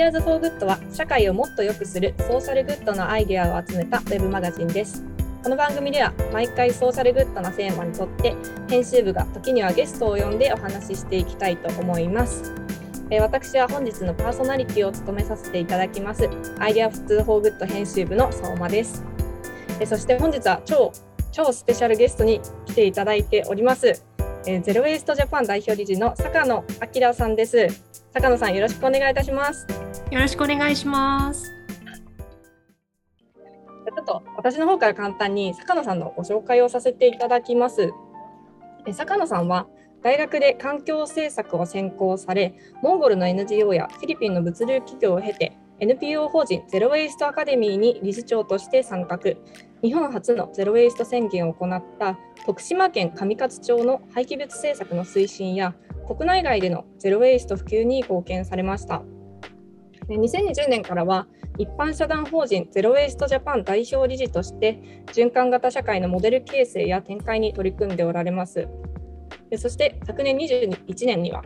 Ideas for Good は社会をもっと良くするソーシャルグッドのアイデアを集めたウェブマガジンです。この番組では毎回ソーシャルグッドなテーマに沿って編集部が時にはゲストを呼んでお話ししていきたいと思います。え私は本日のパーソナリティを務めさせていただきますアイデアフォーグッド編集部の相馬です。えそして本日は超超スペシャルゲストに来ていただいております。ゼロウェイストジャパン代表理事の坂野明さんです。坂野さんよろしくお願いいたします。よろしくお願いします。ちょっと私の方から簡単に坂野さんのご紹介をさせていただきます。坂野さんは大学で環境政策を専攻され、モンゴルの NGO やフィリピンの物流企業を経て、NPO 法人ゼロウェイストアカデミーに理事長として参画、日本初のゼロウェイスト宣言を行った徳島県上勝町の廃棄物政策の推進や、国内外でのゼロウェイスト普及に貢献されました。2020年からは一般社団法人ゼロウェイストジャパン代表理事として循環型社会のモデル形成や展開に取り組んでおられます。そして昨年21年には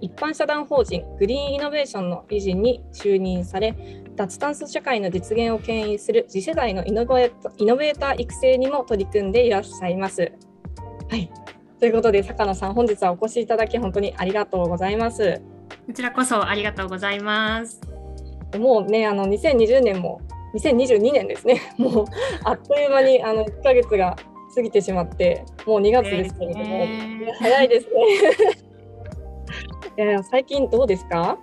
一般社団法人グリーンイノベーションの理事に就任され脱炭素社会の実現を牽引する次世代のイノベーター育成にも取り組んでいらっしゃいます。はい、ということで坂野さん本日はお越しいただき本当にありがとうございます。こちらこそありがとうございます。もうねあの2020年も2022年ですね もうあっという間にあの1ヶ月が過ぎてしまってもう2月ですけれども、えー、早いですねいや最近どうですか？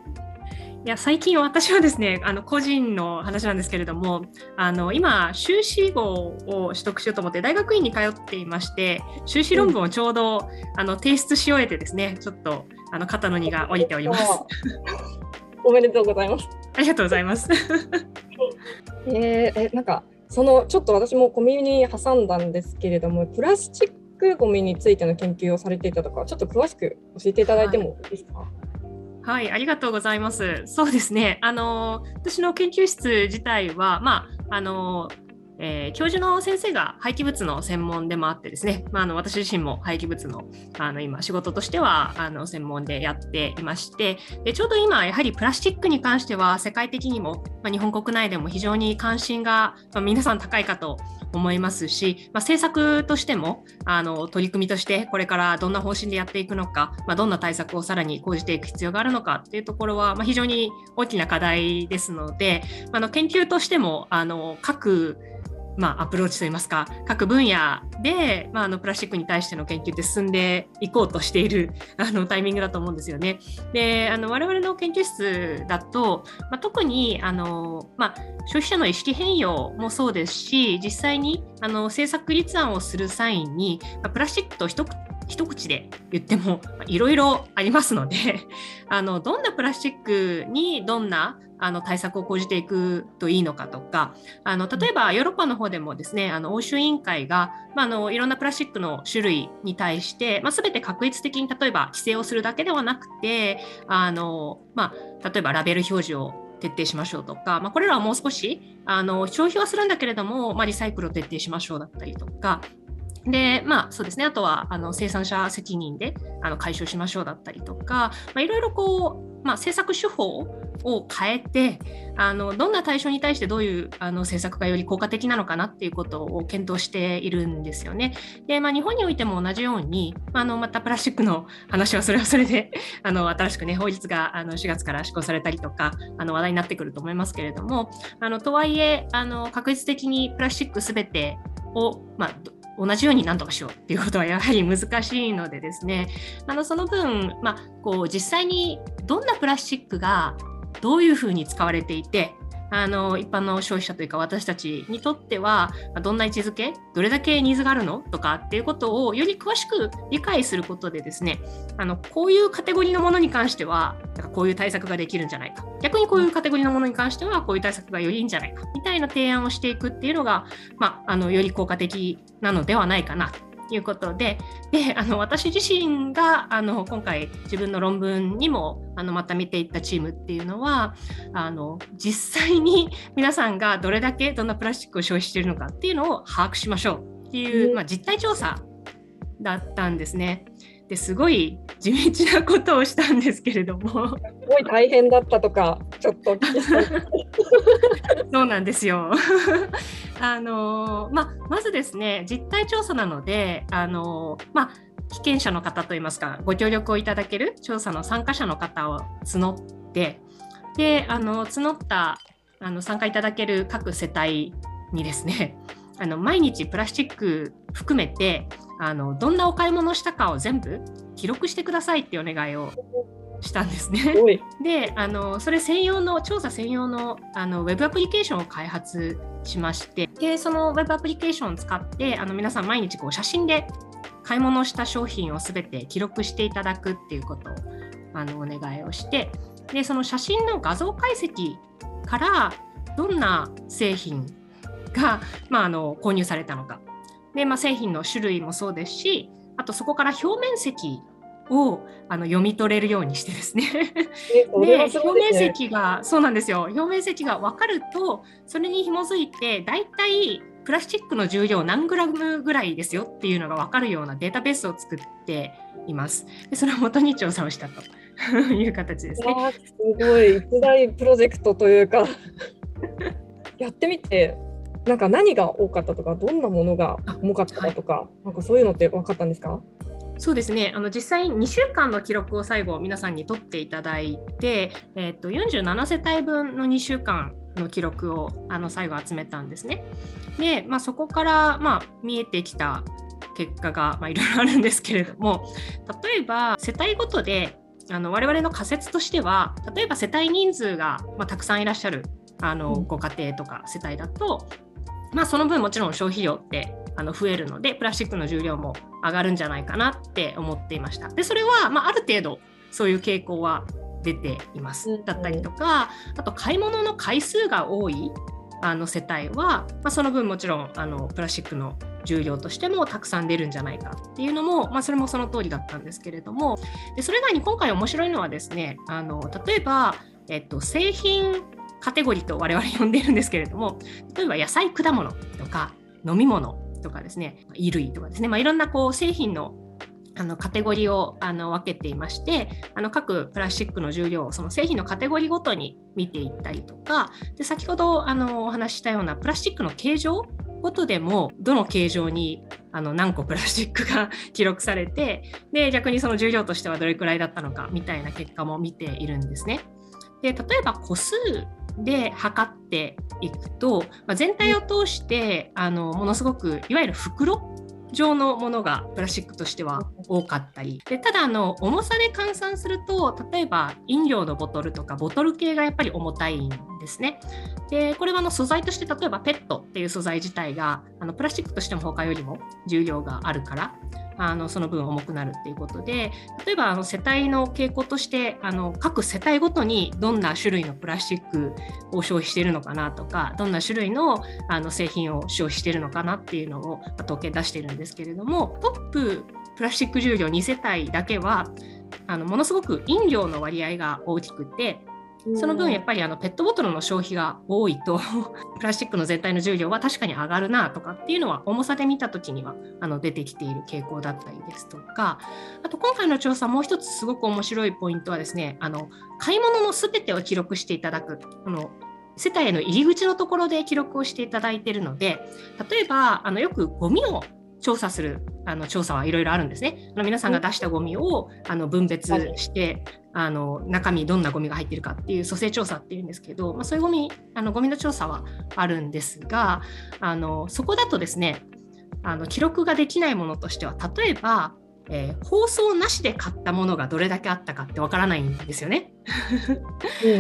いや最近私はですねあの個人の話なんですけれどもあの今修士号を取得しようと思って大学院に通っていまして修士論文をちょうど、うん、あの提出し終えてですねちょっとあの肩の荷が下りております。おめでとうございます。ありがとうございます。えー、えなんかそのちょっと私もコミュニ挟んだんですけれどもプラスチックごみについての研究をされていたとかちょっと詳しく教えていただいてもいいですか、はいはい、ありがとうございます。そうですね。あの私の研究室自体は、まああのえー、教授の先生が廃棄物の専門でもあってですね、まあ、あの私自身も廃棄物のあの今仕事としてはあの専門でやっていまして。でちょうど今やはりプラスチックに関しては世界的にも、まあ、日本国内でも非常に関心が、まあ、皆さん高いかと思いますし、まあ、政策としてもあの取り組みとしてこれからどんな方針でやっていくのか、まあ、どんな対策をさらに講じていく必要があるのかっていうところは、まあ、非常に大きな課題ですのであの研究としてもあの各まあ、アプローチといいますか各分野で、まあ、あのプラスチックに対しての研究って進んでいこうとしているあのタイミングだと思うんですよね。であの我々の研究室だと、まあ、特にあの、まあ、消費者の意識変容もそうですし実際にあの政策立案をする際に、まあ、プラスチックと一一口で言ってもいろいろありますのであのどんなプラスチックにどんなあの対策を講じていくといいのかとかあの例えばヨーロッパの方でもですねあの欧州委員会が、まあ、あのいろんなプラスチックの種類に対して、まあ、全て確率的に例えば規制をするだけではなくてあの、まあ、例えばラベル表示を徹底しましょうとか、まあ、これらはもう少しあの消費はするんだけれども、まあ、リサイクルを徹底しましょうだったりとかで、まあそうですね、あとはあの生産者責任であの解消しましょうだったりとか、まあ、いろいろこう、まあ、政策手法を変えてあのどんな対象に対してどういうあの政策がより効果的なのかなっていうことを検討しているんですよね。で、まあ、日本においても同じようにあのまたプラスチックの話はそれはそれで あの新しくね法律があの4月から施行されたりとかあの話題になってくると思いますけれどもあのとはいえあの確実的にプラスチックすべてを、まあ、同じように何とかしようっていうことはやはり難しいのでですね。あのその分、まあ、こう実際にどんなプラスチックがどういうふうに使われていてあの一般の消費者というか私たちにとってはどんな位置づけどれだけニーズがあるのとかっていうことをより詳しく理解することでですねあのこういうカテゴリーのものに関してはなんかこういう対策ができるんじゃないか。逆にこういうカテゴリーのものに関してはこういう対策がよりいいんじゃないか。みたいな提案をしていくっていうのが、まあ、あのより効果的なのではないかないうことでであの私自身があの今回自分の論文にもあのまた見ていったチームっていうのはあの実際に皆さんがどれだけどんなプラスチックを消費しているのかっていうのを把握しましょうっていう、まあ、実態調査だったんですね。すごい地道なことをしたんですけれども。すごい大変だったとかちょっと そうなんですよあのままずですね実態調査なのであのま被験者の方といいますかご協力をいただける調査の参加者の方を募ってであの募ったあの参加いただける各世帯にですね あの毎日プラスチック含めてあのどんなお買い物したかを全部記録してくださいってお願いをしたんですね。であのそれ専用の調査専用のあのウェブアプリケーションを開発しましてでそのウェブアプリケーションを使ってあの皆さん毎日こう写真で買い物した商品を全て記録していただくっていうことをあのお願いをしてでその写真の画像解析からどんな製品が、まあ、あの購入されたのかで、まあ、製品の種類もそうですしあとそこから表面積をあの読み取れるようにしてですね。で、表面積がそうなんですよ。表面積が分かるとそれに紐づいて大体プラスチックの重量何グラムぐらいですよっていうのが分かるようなデータベースを作っています。でそれを元に調査をしたという形ですね。すごい一大プロジェクトというか。やってみてなんか何が多かったとかどんなものが重かったかとか、はい、なんかそういうのって分かったんですか？そうですねあの実際2週間の記録を最後皆さんに取っていただいて、えー、と47世帯分の2週間の記録をあの最後集めたんですね。で、まあ、そこから、まあ、見えてきた結果が、まあ、いろいろあるんですけれども例えば世帯ごとであの我々の仮説としては例えば世帯人数が、まあ、たくさんいらっしゃるあのご家庭とか世帯だと、まあ、その分もちろん消費量ってあの増えるのでプラスチックの重量も上がるんじゃないかなって思っていました。でそれは、まあ、ある程度そういう傾向は出ています。だったりとかあと買い物の回数が多いあの世帯は、まあ、その分もちろんあのプラスチックの重量としてもたくさん出るんじゃないかっていうのも、まあ、それもその通りだったんですけれどもでそれ以外に今回面白いのはですねあの例えば、えっと、製品カテゴリーと我々呼んでいるんですけれども例えば野菜果物とか飲み物とかですね衣類とかですね、まあ、いろんなこう製品のあのカテゴリーをあの分けていましてあの各プラスチックの重量をその製品のカテゴリーごとに見ていったりとかで先ほどあのお話ししたようなプラスチックの形状ごとでもどの形状にあの何個プラスチックが 記録されてで逆にその重量としてはどれくらいだったのかみたいな結果も見ているんですね。で例えば個数で測っていくと、まあ、全体を通してあのものすごくいわゆる袋状のものがプラスチックとしては多かったりでただあの重さで換算すると例えば飲料のボトルとかボトル系がやっぱり重たいんですね。でこれはあの素材として例えばペットっていう素材自体があのプラスチックとしても他よりも重量があるからあのその分重くなるっていうことで例えばあの世帯の傾向としてあの各世帯ごとにどんな種類のプラスチックを消費しているのかなとかどんな種類のあの製品を消費しているのかなっていうのを統計出してるんですけれどもトッププラスチック重量2世帯だけはあのものすごく飲料の割合が大きくてその分やっぱりあのペットボトルの消費が多いと プラスチックの全体の重量は確かに上がるなとかっていうのは重さで見た時にはあの出てきている傾向だったりですとかあと今回の調査もう一つすごく面白いポイントはですねあの買い物の全てを記録していただくこの世帯への入り口のところで記録をしていただいているので例えばあのよくゴミを調査するあの調査はいろいろあるんですね。あの皆さんが出したゴミをあの分別して、あの中身どんなゴミが入っているかっていう組成調査っていうんですけど、まあ、そういうゴミあのゴミの調査はあるんですがあのそこだとですねあの記録ができないものとしては例えばえー、放送なしで買ったものがどれだけあったかってわからないんですよね。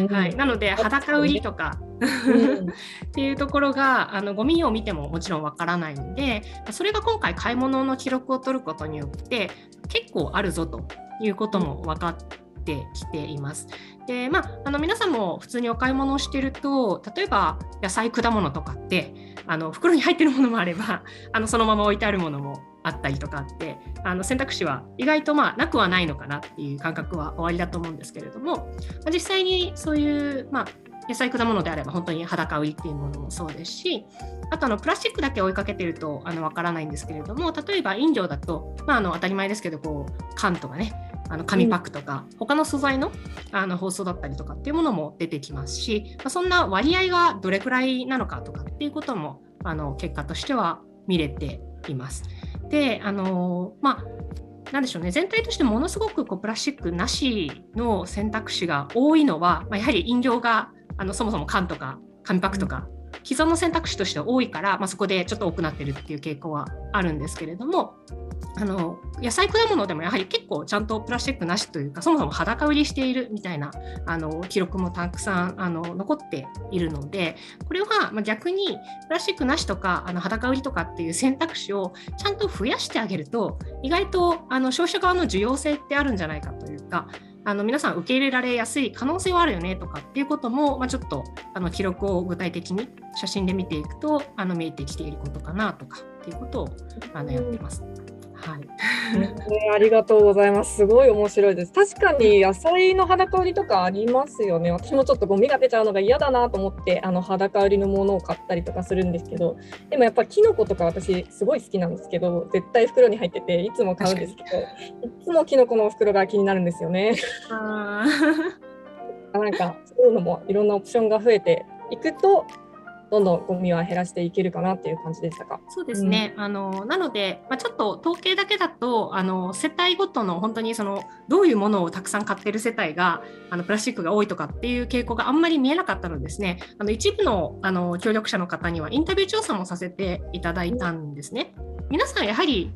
はい、なので裸売りとか。っていうところがあのゴミを見てももちろんわからないのでそれが今回買い物の記録を取ることによって結構あるぞということも分かってきています。でまあ、あの皆さんも普通にお買い物をしてると例えば野菜果物とかってあの袋に入ってるものもあればあのそのまま置いてあるものもあったりとかってあの選択肢は意外とまあなくはないのかなっていう感覚は終わりだと思うんですけれども、ま、実際にそういう、まあ、野菜果物であれば本当に裸売りっていうものもそうですしあとあのプラスチックだけ追いかけてるとあの分からないんですけれども例えば飲料だと、まあ、あの当たり前ですけどこう缶とかねあの紙パックとか、他の素材のあの包装だったりとかっていうものも出てきますし、まあ、そんな割合がどれくらいなのかとかっていうこともあの結果としては見れています。であのまあなんでしょうね。全体としてものすごくこうプラスチックなしの選択肢が多いのは、まあ、やはり飲料があのそもそも缶とか紙パックとか、既存の選択肢として多いから、まあ、そこでちょっと多くなってるっていう傾向はあるんですけれどもあの野菜果物でもやはり結構ちゃんとプラスチックなしというかそもそも裸売りしているみたいなあの記録もたくさんあの残っているのでこれは逆にプラスチックなしとかあの裸売りとかっていう選択肢をちゃんと増やしてあげると意外とあの消費者側の需要性ってあるんじゃないかというかあの皆さん受け入れられやすい可能性はあるよねとかっていうことも、まあ、ちょっとあの記録を具体的に写真で見ていくとあの見えてきていることかなとか。っていうことをあのやってます。はい、ありがとうございます。すごい面白いです。確かに野菜の裸売りとかありますよね。私もちょっとゴミが出ちゃうのが嫌だなと思ってあの裸売りのものを買ったりとかするんですけど、でもやっぱキノコとか私すごい好きなんですけど、絶対袋に入ってていつも買うんですけど、いつもキノコの袋が気になるんですよね。あ なんかそういうのもいろんなオプションが増えていくとどんどんゴミは減らしていけるかなっていう感じでしたか？そうですね。うん、あのなので、まあ、ちょっと統計だけだとあの世帯ごとの本当にそのどういうものをたくさん買ってる世帯があのプラスチックが多いとかっていう傾向があんまり見えなかったのですね。あの一部のあの協力者の方にはインタビュー調査もさせていただいたんですね。皆さんやはり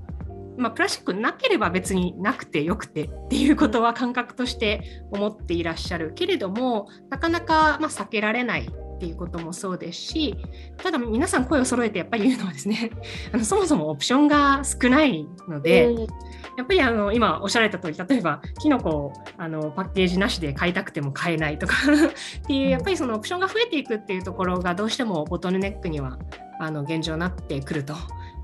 まあ、プラスチックなければ別になくてよくてっていうことは感覚として思っていらっしゃるけれどもなかなかま避けられないっていうこともそうですしただ皆さん声を揃えてやっぱり言うのはですね あのそもそもオプションが少ないので、うん、やっぱりあの今おっしゃられた通り例えばキノコをあのパッケージなしで買いたくても買えないとか っていうやっぱりそのオプションが増えていくっていうところがどうしてもボトルネックにはあの現状になってくると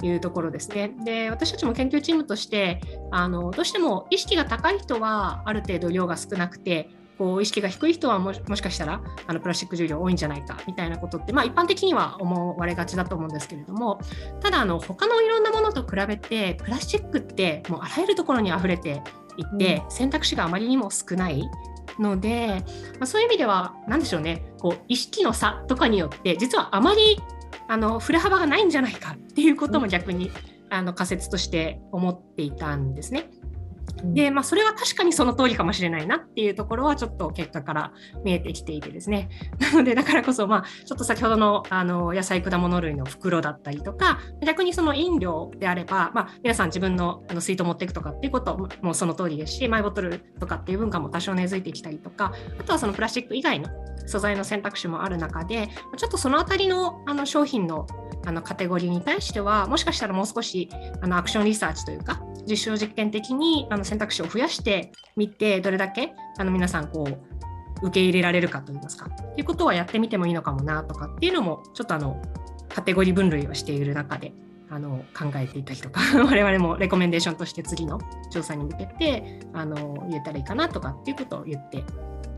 いうところですね。で私たちも研究チームとしてあのどうしても意識が高い人はある程度量が少なくてこう意識が低い人はもしかしたらあのプラスチック重量多いんじゃないかみたいなことって、まあ、一般的には思われがちだと思うんですけれどもただあの他のいろんなものと比べてプラスチックってもうあらゆるところに溢れていて、選択肢があまりにも少ないので、まあ、そういう意味では何でしょうねこう意識の差とかによって実はあまりあの振れ幅がないんじゃないかっていうことも逆に、あの仮説として思っていたんですね。で、まあ、それは確かにその通りかもしれないなっていうところはちょっと結果から見えてきていてですね。なので、だからこそ、まあ、ちょっと先ほどのあの野菜果物類の袋だったりとか、逆にその飲料であれば、まあ、皆さん自分のあの水筒持っていくとかっていうこともその通りですし、マイボトルとかっていう文化も多少根付いてきたりとか、あとはそのプラスチック以外の素材の選択肢もある中で、ちょっとそのあたりのあの商品のあのカテゴリーに対しては、もしかしたらもう少しあのアクションリサーチというか、実証実験的にあの選択肢を増やしてみて、どれだけあの皆さんこう受け入れられるかといいますか、っていうことはやってみてもいいのかもなとかっていうのも、ちょっとあのカテゴリー分類をしている中であの考えていたりとか 我々もレコメンデーションとして次の調査に向けてあの言えたらいいかなとかっていうことを言って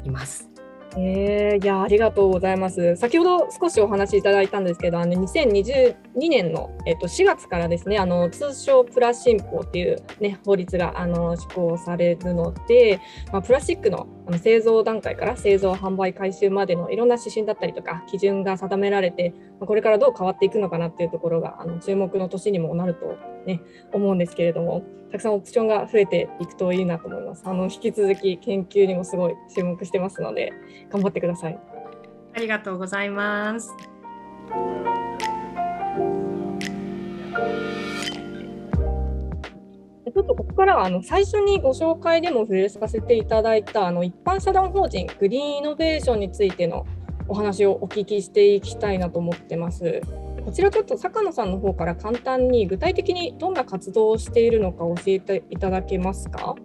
います。えー、いやありがとうございます。先ほど少しお話しいただいたんですけど、あの2022年の、えっと、4月からですね、あの通称プラ新法っていう、ね、法律があの施行されるので、まあ、プラスチックのあの製造段階から製造、販売、回収までのいろんな指針だったりとか、基準が定められて、これからどう変わっていくのかなっていうところがあの注目の年にもなると、ね、思うんですけれども、たくさんオプションが増えていくといいなと思います。あの引き続き研究にもすごい注目してますので、頑張ってください。ありがとうございます。ちょっとここからはあの最初にご紹介でも触れさせていただいたあの一般社団法人グリーンイノベーションについてのお話をお聞きしていきたいなと思ってます。こちらちょっと坂野さんの方から簡単に具体的にどんな活動をしているのか教えていただけますか？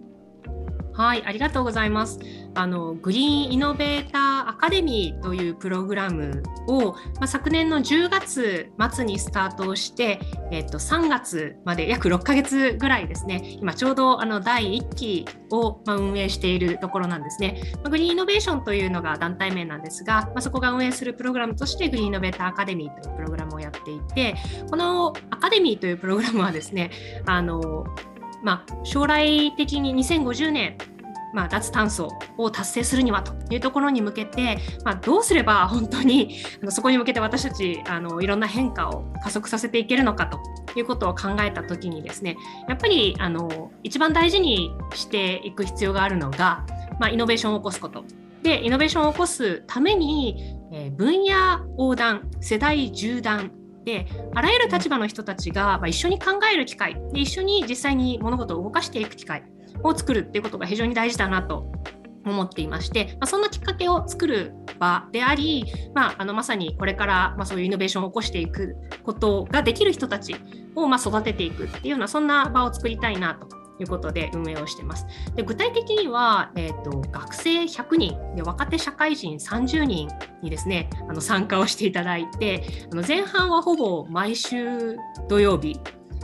はい、ありがとうございます。あのグリーンイノベーターアカデミーというプログラムを、まあ、昨年の10月末にスタートして、えっと、3月まで約6ヶ月ぐらいですね、今ちょうどあの第1期を、まあ、運営しているところなんですね。まあ、グリーンイノベーションというのが団体名なんですが、まあ、そこが運営するプログラムとしてグリーンイノベーターアカデミーというプログラムをやっていて、このアカデミーというプログラムはですね、あのまあ、将来的に2050年まあ、脱炭素を達成するにはというところに向けて、まあ、どうすれば本当にそこに向けて私たちあのいろんな変化を加速させていけるのかということを考えた時にですねやっぱりあの一番大事にしていく必要があるのが、まあ、イノベーションを起こすこと。でイノベーションを起こすために、えー、分野横断世代縦断であらゆる立場の人たちが、一緒に考える機会で一緒に実際に物事を動かしていく機会を作るっていうことが非常に大事だなと思っていまして、まあ、そんなきっかけを作る場であり、まあ、あのまさにこれから、まあ、そういうイノベーションを起こしていくことができる人たちを、ま、育てていくっていうようなそんな場を作りたいなということで運営をしてます。で具体的には、えーと、学生100人で若手社会人30人にですねあの参加をしていただいてあの前半はほぼ毎週土曜日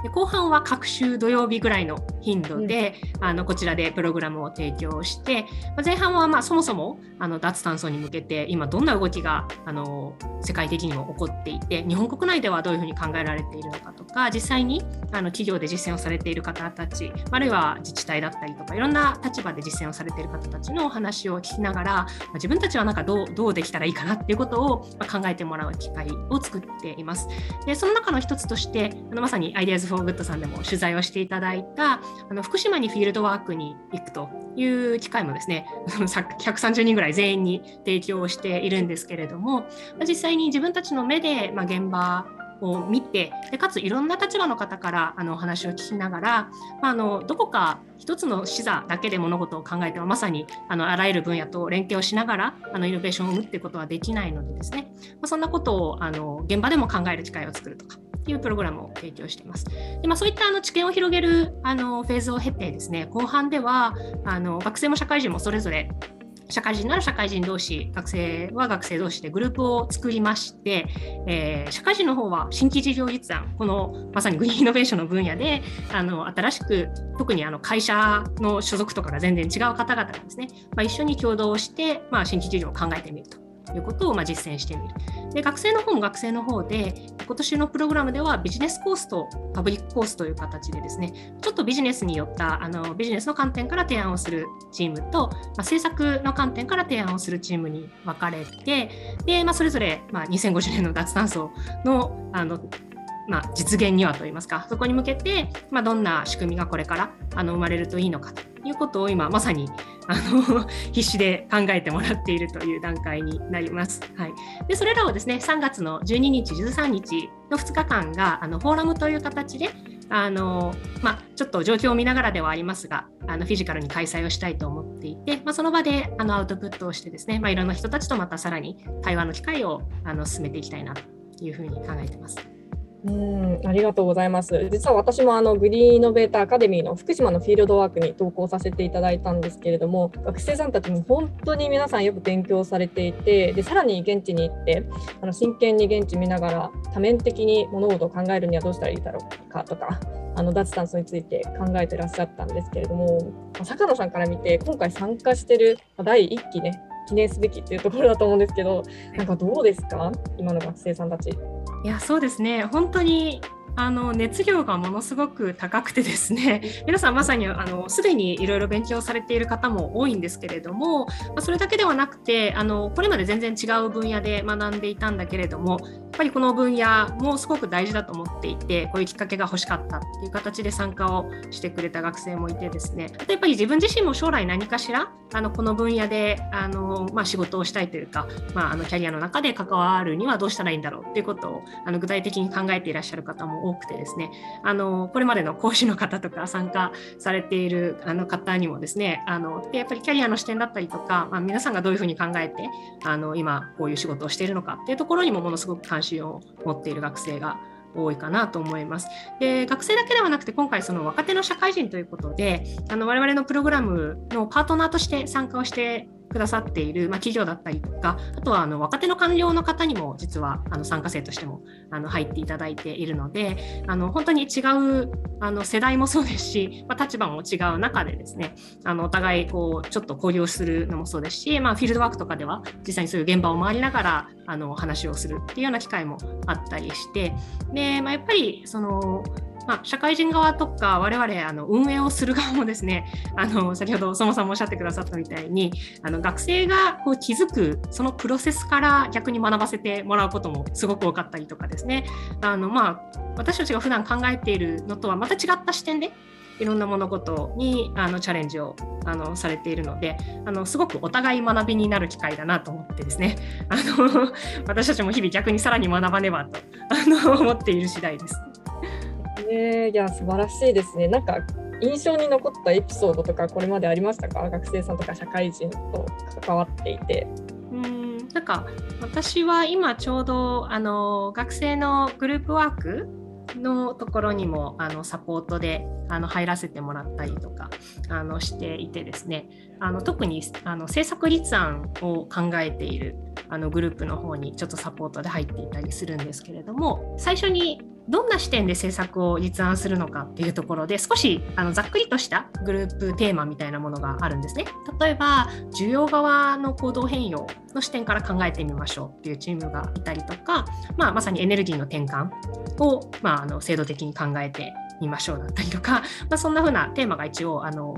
で後半は各週土曜日ぐらいの頻度で、うん、あのこちらでプログラムを提供して、まあ、前半はまあそもそもあの脱炭素に向けて今どんな動きがあの世界的にも起こっていて日本国内ではどういうふうに考えられているのかとか実際にあの企業で実践をされている方たちあるいは自治体だったりとかいろんな立場で実践をされている方たちのお話を聞きながら、まあ、自分たちはなんかどうどうできたらいいかなっていうことを考えてもらう機会を作っています。でその中の一つとしてあのまさに Ideas for Good さんでも取材をしていただいたあの福島にフィールドワークに行くという機会もですね 130人ぐらい全員に提供しているんですけれども実際に自分たちの目で、まあ、現場を見てでかついろんな立場の方からあのお話を聞きながら、まあ、あのどこか一つの視座だけで物事を考えてはまさにあのあらゆる分野と連携をしながらあのイノベーションを生むってことはできないのでですね、まあ、そんなことをあの現場でも考える機会を作るとかっていうプログラムを提供しています。でまあ、そういったあの知見を広げるあのフェーズを経てですね後半ではあの学生も社会人もそれぞれ社会人なら社会人同士、学生は学生同士でグループを作りまして、えー、社会人の方は新規事業実案、このまさにグリーンイノベーションの分野で、あの新しく、特にあの会社の所属とかが全然違う方々がですね、まあ、一緒に共同して、まあ、新規事業を考えてみると。いうことをま実践してみる。で学生の方も学生の方で今年のプログラムではビジネスコースとパブリックコースという形でですねちょっとビジネスによったあのビジネスの観点から提案をするチームと、まあ、政策の観点から提案をするチームに分かれてで、まあ、それぞれ、ま、2050年の脱炭素のあのまあ、実現にはといいますかそこに向けて、まあ、どんな仕組みがこれからあの生まれるといいのかということを今まさにあの 必死で考えてもらっているという段階になります。はい、でそれらをですね3月の12日13日の2日間があのフォーラムという形であの、まあ、ちょっと状況を見ながらではありますがあのフィジカルに開催をしたいと思っていて、まあ、その場であのアウトプットをしてですね、まあ、いろんな人たちとまたさらに対話の機会をあの進めていきたいなというふうに考えています。うんありがとうございます。実は私もあのグリーンイノベーターアカデミーの福島のフィールドワークに投稿させていただいたんですけれども、学生さんたちも本当に皆さんよく勉強されていて、でさらに現地に行ってあの真剣に現地見ながら多面的に物事を考えるにはどうしたらいいだろうかとか、あの脱炭素について考えてらっしゃったんですけれども、坂野さんから見て今回参加してる第1期ね記念すべきっていうところだと思うんですけど、なんかどうですか？今の学生さんたち。いやそうですね。本当にあの熱量がものすごく高くてですね。皆さんまさにあのすでにいろいろ勉強されている方も多いんですけれども、まあ、それだけではなくてあのこれまで全然違う分野で学んでいたんだけれどもっぱりこの分野もすごく大事だと思っていてこういうきっかけが欲しかったっていう形で参加をしてくれた学生もいてですね。あとやっぱり自分自身も将来何かしらあのこの分野であの、まあ、仕事をしたいというか、まあ、あのキャリアの中で関わるにはどうしたらいいんだろうっていうことをあの具体的に考えていらっしゃる方も多くてですね。あのこれまでの講師の方とか参加されているあの方にもですねあのでやっぱりキャリアの視点だったりとか、まあ、皆さんがどういうふうに考えてあの今こういう仕事をしているのかっていうところにもものすごく関心を持っている学生が多いかなと思います。で学生だけではなくて今回その若手の社会人ということであの我々のプログラムのパートナーとして参加をしてくださっている、まあ、企業だったりとか、あとはあの若手の官僚の方にも実はあの参加生としてもあの入っていただいているので、あの本当に違うあの世代もそうですし、まあ、立場も違う中でですね、あのお互いこうちょっと交流をするのもそうですし、まあ、フィールドワークとかでは実際にそういう現場を回りながらあの話をするっていうような機会もあったりして、でまあ、やっぱりそのまあ、社会人側とか我々あの運営をする側もですね あの先ほどそもさんもおっしゃってくださったみたいにあの学生がこう気づくそのプロセスから逆に学ばせてもらうこともすごく多かったりとかですねあの、まあ、私たちが普段考えているのとはまた違った視点でいろんな物事にあのチャレンジをあのされているのであのすごくお互い学びになる機会だなと思ってですねあの 私たちも日々逆にさらに学ばねばとあの思っている次第です。えー、いや素晴らしいですね。なんか印象に残ったエピソードとかこれまでありましたか？学生さんとか社会人と関わっていて。うんなんか私は今ちょうどあの学生のグループワークのところにもあのサポートであの入らせてもらったりとかあのしていてですねあの特にあの制作立案を考えているあのグループの方にちょっとサポートで入っていたりするんですけれども最初にどんな視点で制作を立案するのかっていうところで少しあのざっくりとしたグループテーマみたいなものがあるんですね。例えば需要側の行動変容の視点から考えてみましょうっていうチームがいたりとか、まあ、まさにエネルギーの転換を、まあ、あの制度的に考えてみましょうだったりとか、まあ、そんな風なテーマが一応あの、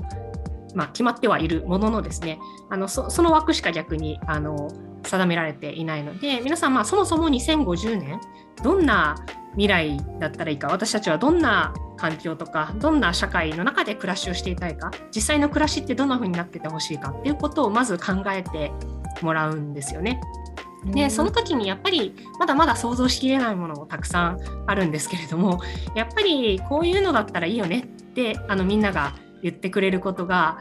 まあ、決まってはいるもののですねあのその枠しか逆にあの定められていないので皆さんまあそもそも2050年どんな未来だったらいいか私たちはどんな環境とかどんな社会の中で暮らしをしていたいか実際の暮らしってどんな風になっててほしいかっていうことをまず考えてもらうんですよね。でその時にやっぱりまだまだ想像しきれないものもたくさんあるんですけれどもやっぱりこういうのだったらいいよねってあのみんなが言ってくれることが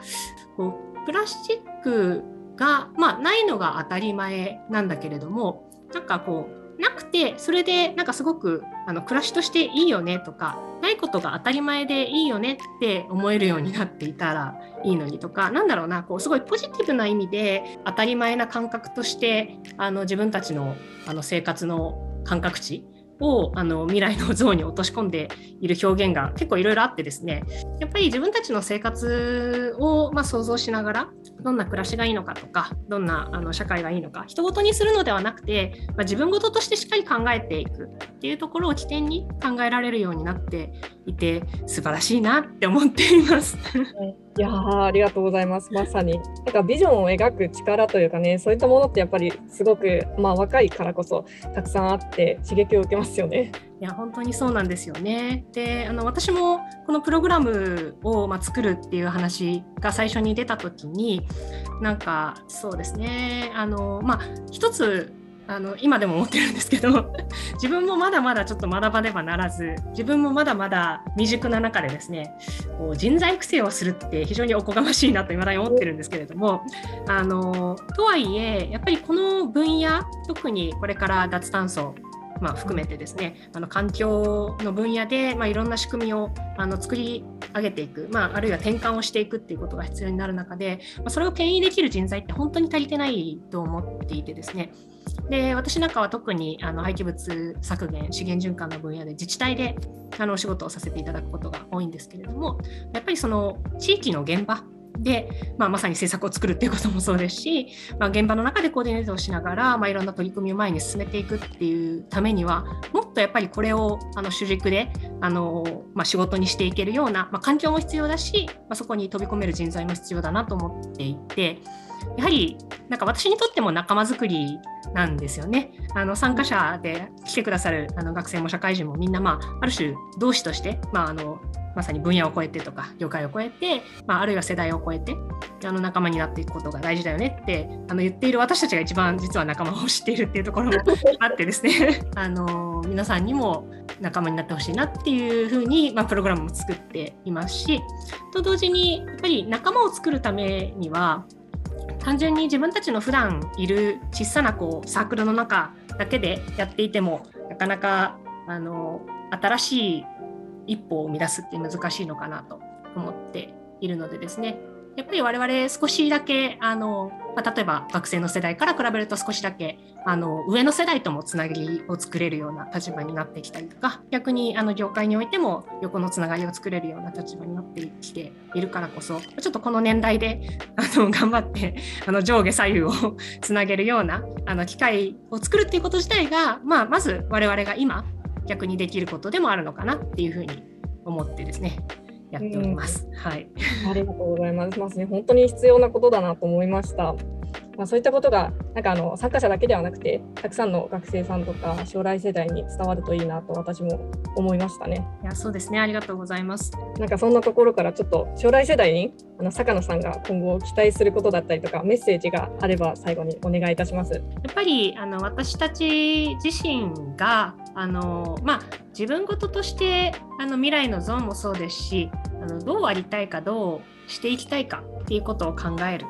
こうプラスチックが、まあ、ないのが当たり前なんだけれどもなんかこうなくてそれでなんかすごくあの暮らしとしていいよねとかないことが当たり前でいいよねって思えるようになっていたらいいのにとかなんだろうなこうすごいポジティブな意味で当たり前な感覚としてあの自分たちのあの生活の感覚値をあの未来の像に落とし込んでいる表現が結構いろいろあってですねやっぱり自分たちの生活をま想像しながらどんな暮らしがいいのかとかどんなあの社会がいいのか人ごとにするのではなくて、まあ、自分ごととしてしっかり考えていくっていうところを起点に考えられるようになっていて素晴らしいなって思っています。いやありがとうございます。まさに。なんかビジョンを描く力というかね、そういったものってやっぱりすごく、まあ、若いからこそたくさんあって刺激を受けますよね。いや本当にそうなんですよね。であの私もこのプログラムを、まあ、作るっていう話が最初に出た時になんかそうですねあのまあ一つあの今でも思ってるんですけど 自分もまだまだちょっと学ばねばならず自分もまだまだ未熟な中でですねこう人材育成をするって非常におこがましいなと未だに思ってるんですけれどもあのとはいえやっぱりこの分野特にこれから脱炭素まあ、含めてですねあの環境の分野で、まあ、いろんな仕組みをあの作り上げていく、まあ、あるいは転換をしていくっていうことが必要になる中で、まあ、それを牽引できる人材って本当に足りてないと思っていてですね。で私なんかは特にあの廃棄物削減資源循環の分野で自治体であのお仕事をさせていただくことが多いんですけれどもやっぱりその地域の現場で、まあ、まさに政策を作るっていうこともそうですし、まあ、現場の中でコーディネートをしながら、まあ、いろんな取り組みを前に進めていくっていうためにはもっとやっぱりこれをあの主軸であの、まあ、仕事にしていけるような、まあ、環境も必要だし、まあ、そこに飛び込める人材も必要だなと思っていてやはりなんか私にとっても仲間づくりなんですよね。あの参加者で来てくださるあの学生も社会人もみんな、まあ、ある種同志として、まあ、あのまさに分野を超えてとか業界を超えて、まあ、あるいは世代を超えてあの仲間になっていくことが大事だよねってあの言っている私たちが一番実は仲間を知っているっていうところも あってですね。あの皆さんにも仲間になってほしいなっていうふうに、まあ、プログラムも作っていますしと同時にやっぱり仲間を作るためには単純に自分たちの普段いる小さなこうサークルの中だけでやっていてもなかなかあの新しい一歩を生み出すって難しいのかなと思っているのでですね。やっぱり我々少しだけあの、まあ、例えば学生の世代から比べると少しだけあの上の世代ともつながりを作れるような立場になってきたりとか逆にあの業界においても横のつながりを作れるような立場になってきているからこそちょっとこの年代であの頑張ってあの上下左右をつなげるようなあの機会を作るっていうこと自体が、まあ、まず我々が今逆にできることでもあるのかなっていうふうに思ってですねやっております。はい。ありがとうございます。まね、本当に必要なことだなと思いました。まあ、そういったことがなんかあの参加者だけではなくてたくさんの学生さんとか将来世代に伝わるといいなと私も思いましたね。いやそうですねありがとうございます。なんかそんなところからちょっと将来世代にあの坂野さんが今後期待することだったりとかメッセージがあれば最後にお願いいたします。やっぱりあの私たち自身があのまあ、自分事としてあの未来のゾーンもそうですしあのどうありたいかどうしていきたいかっていうことを考える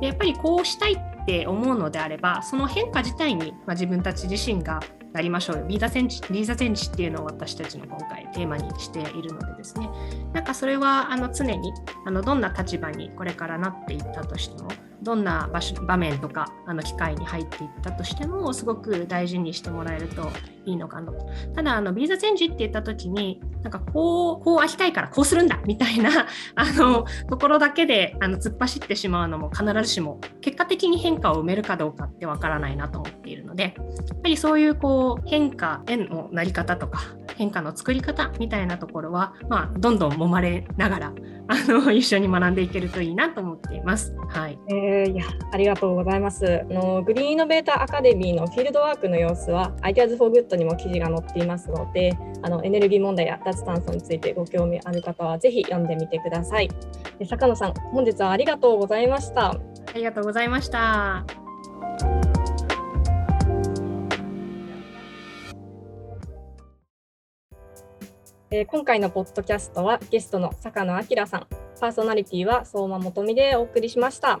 でやっぱりこうしたいって思うのであればその変化自体に、まあ、自分たち自身がなりましょうよ。リーザ戦地ビーザ戦地っていうのを私たちの今回テーマにしているのでですね。なんかそれはあの常にあのどんな立場にこれからなっていったとしてもどんな場所場面とかあの機会に入っていったとしてもすごく大事にしてもらえるといいのかなと。ただあのビーザチェンジって言った時になんかこうこうありたいからこうするんだみたいな あのところだけであの突っ走ってしまうのも必ずしも結果的に変化を埋めるかどうかってわからないなと思っているのでやっぱりそういうこう変化へのなり方とか変化の作り方みたいなところは、まあ、どんどん揉まれながらあの一緒に学んでいけるといいなと思っています。はい、えー、いやありがとうございます。あのグリーンイノベーターアカデミーのフィールドワークの様子は Ideas for Good にも記事が載っていますのであのエネルギー問題や脱炭素についてご興味ある方はぜひ読んでみてください。坂野さん本日はありがとうございました。ありがとうございました。えー、今回のポッドキャストはゲストの坂野明さん、パーソナリティは相馬元美でお送りしました。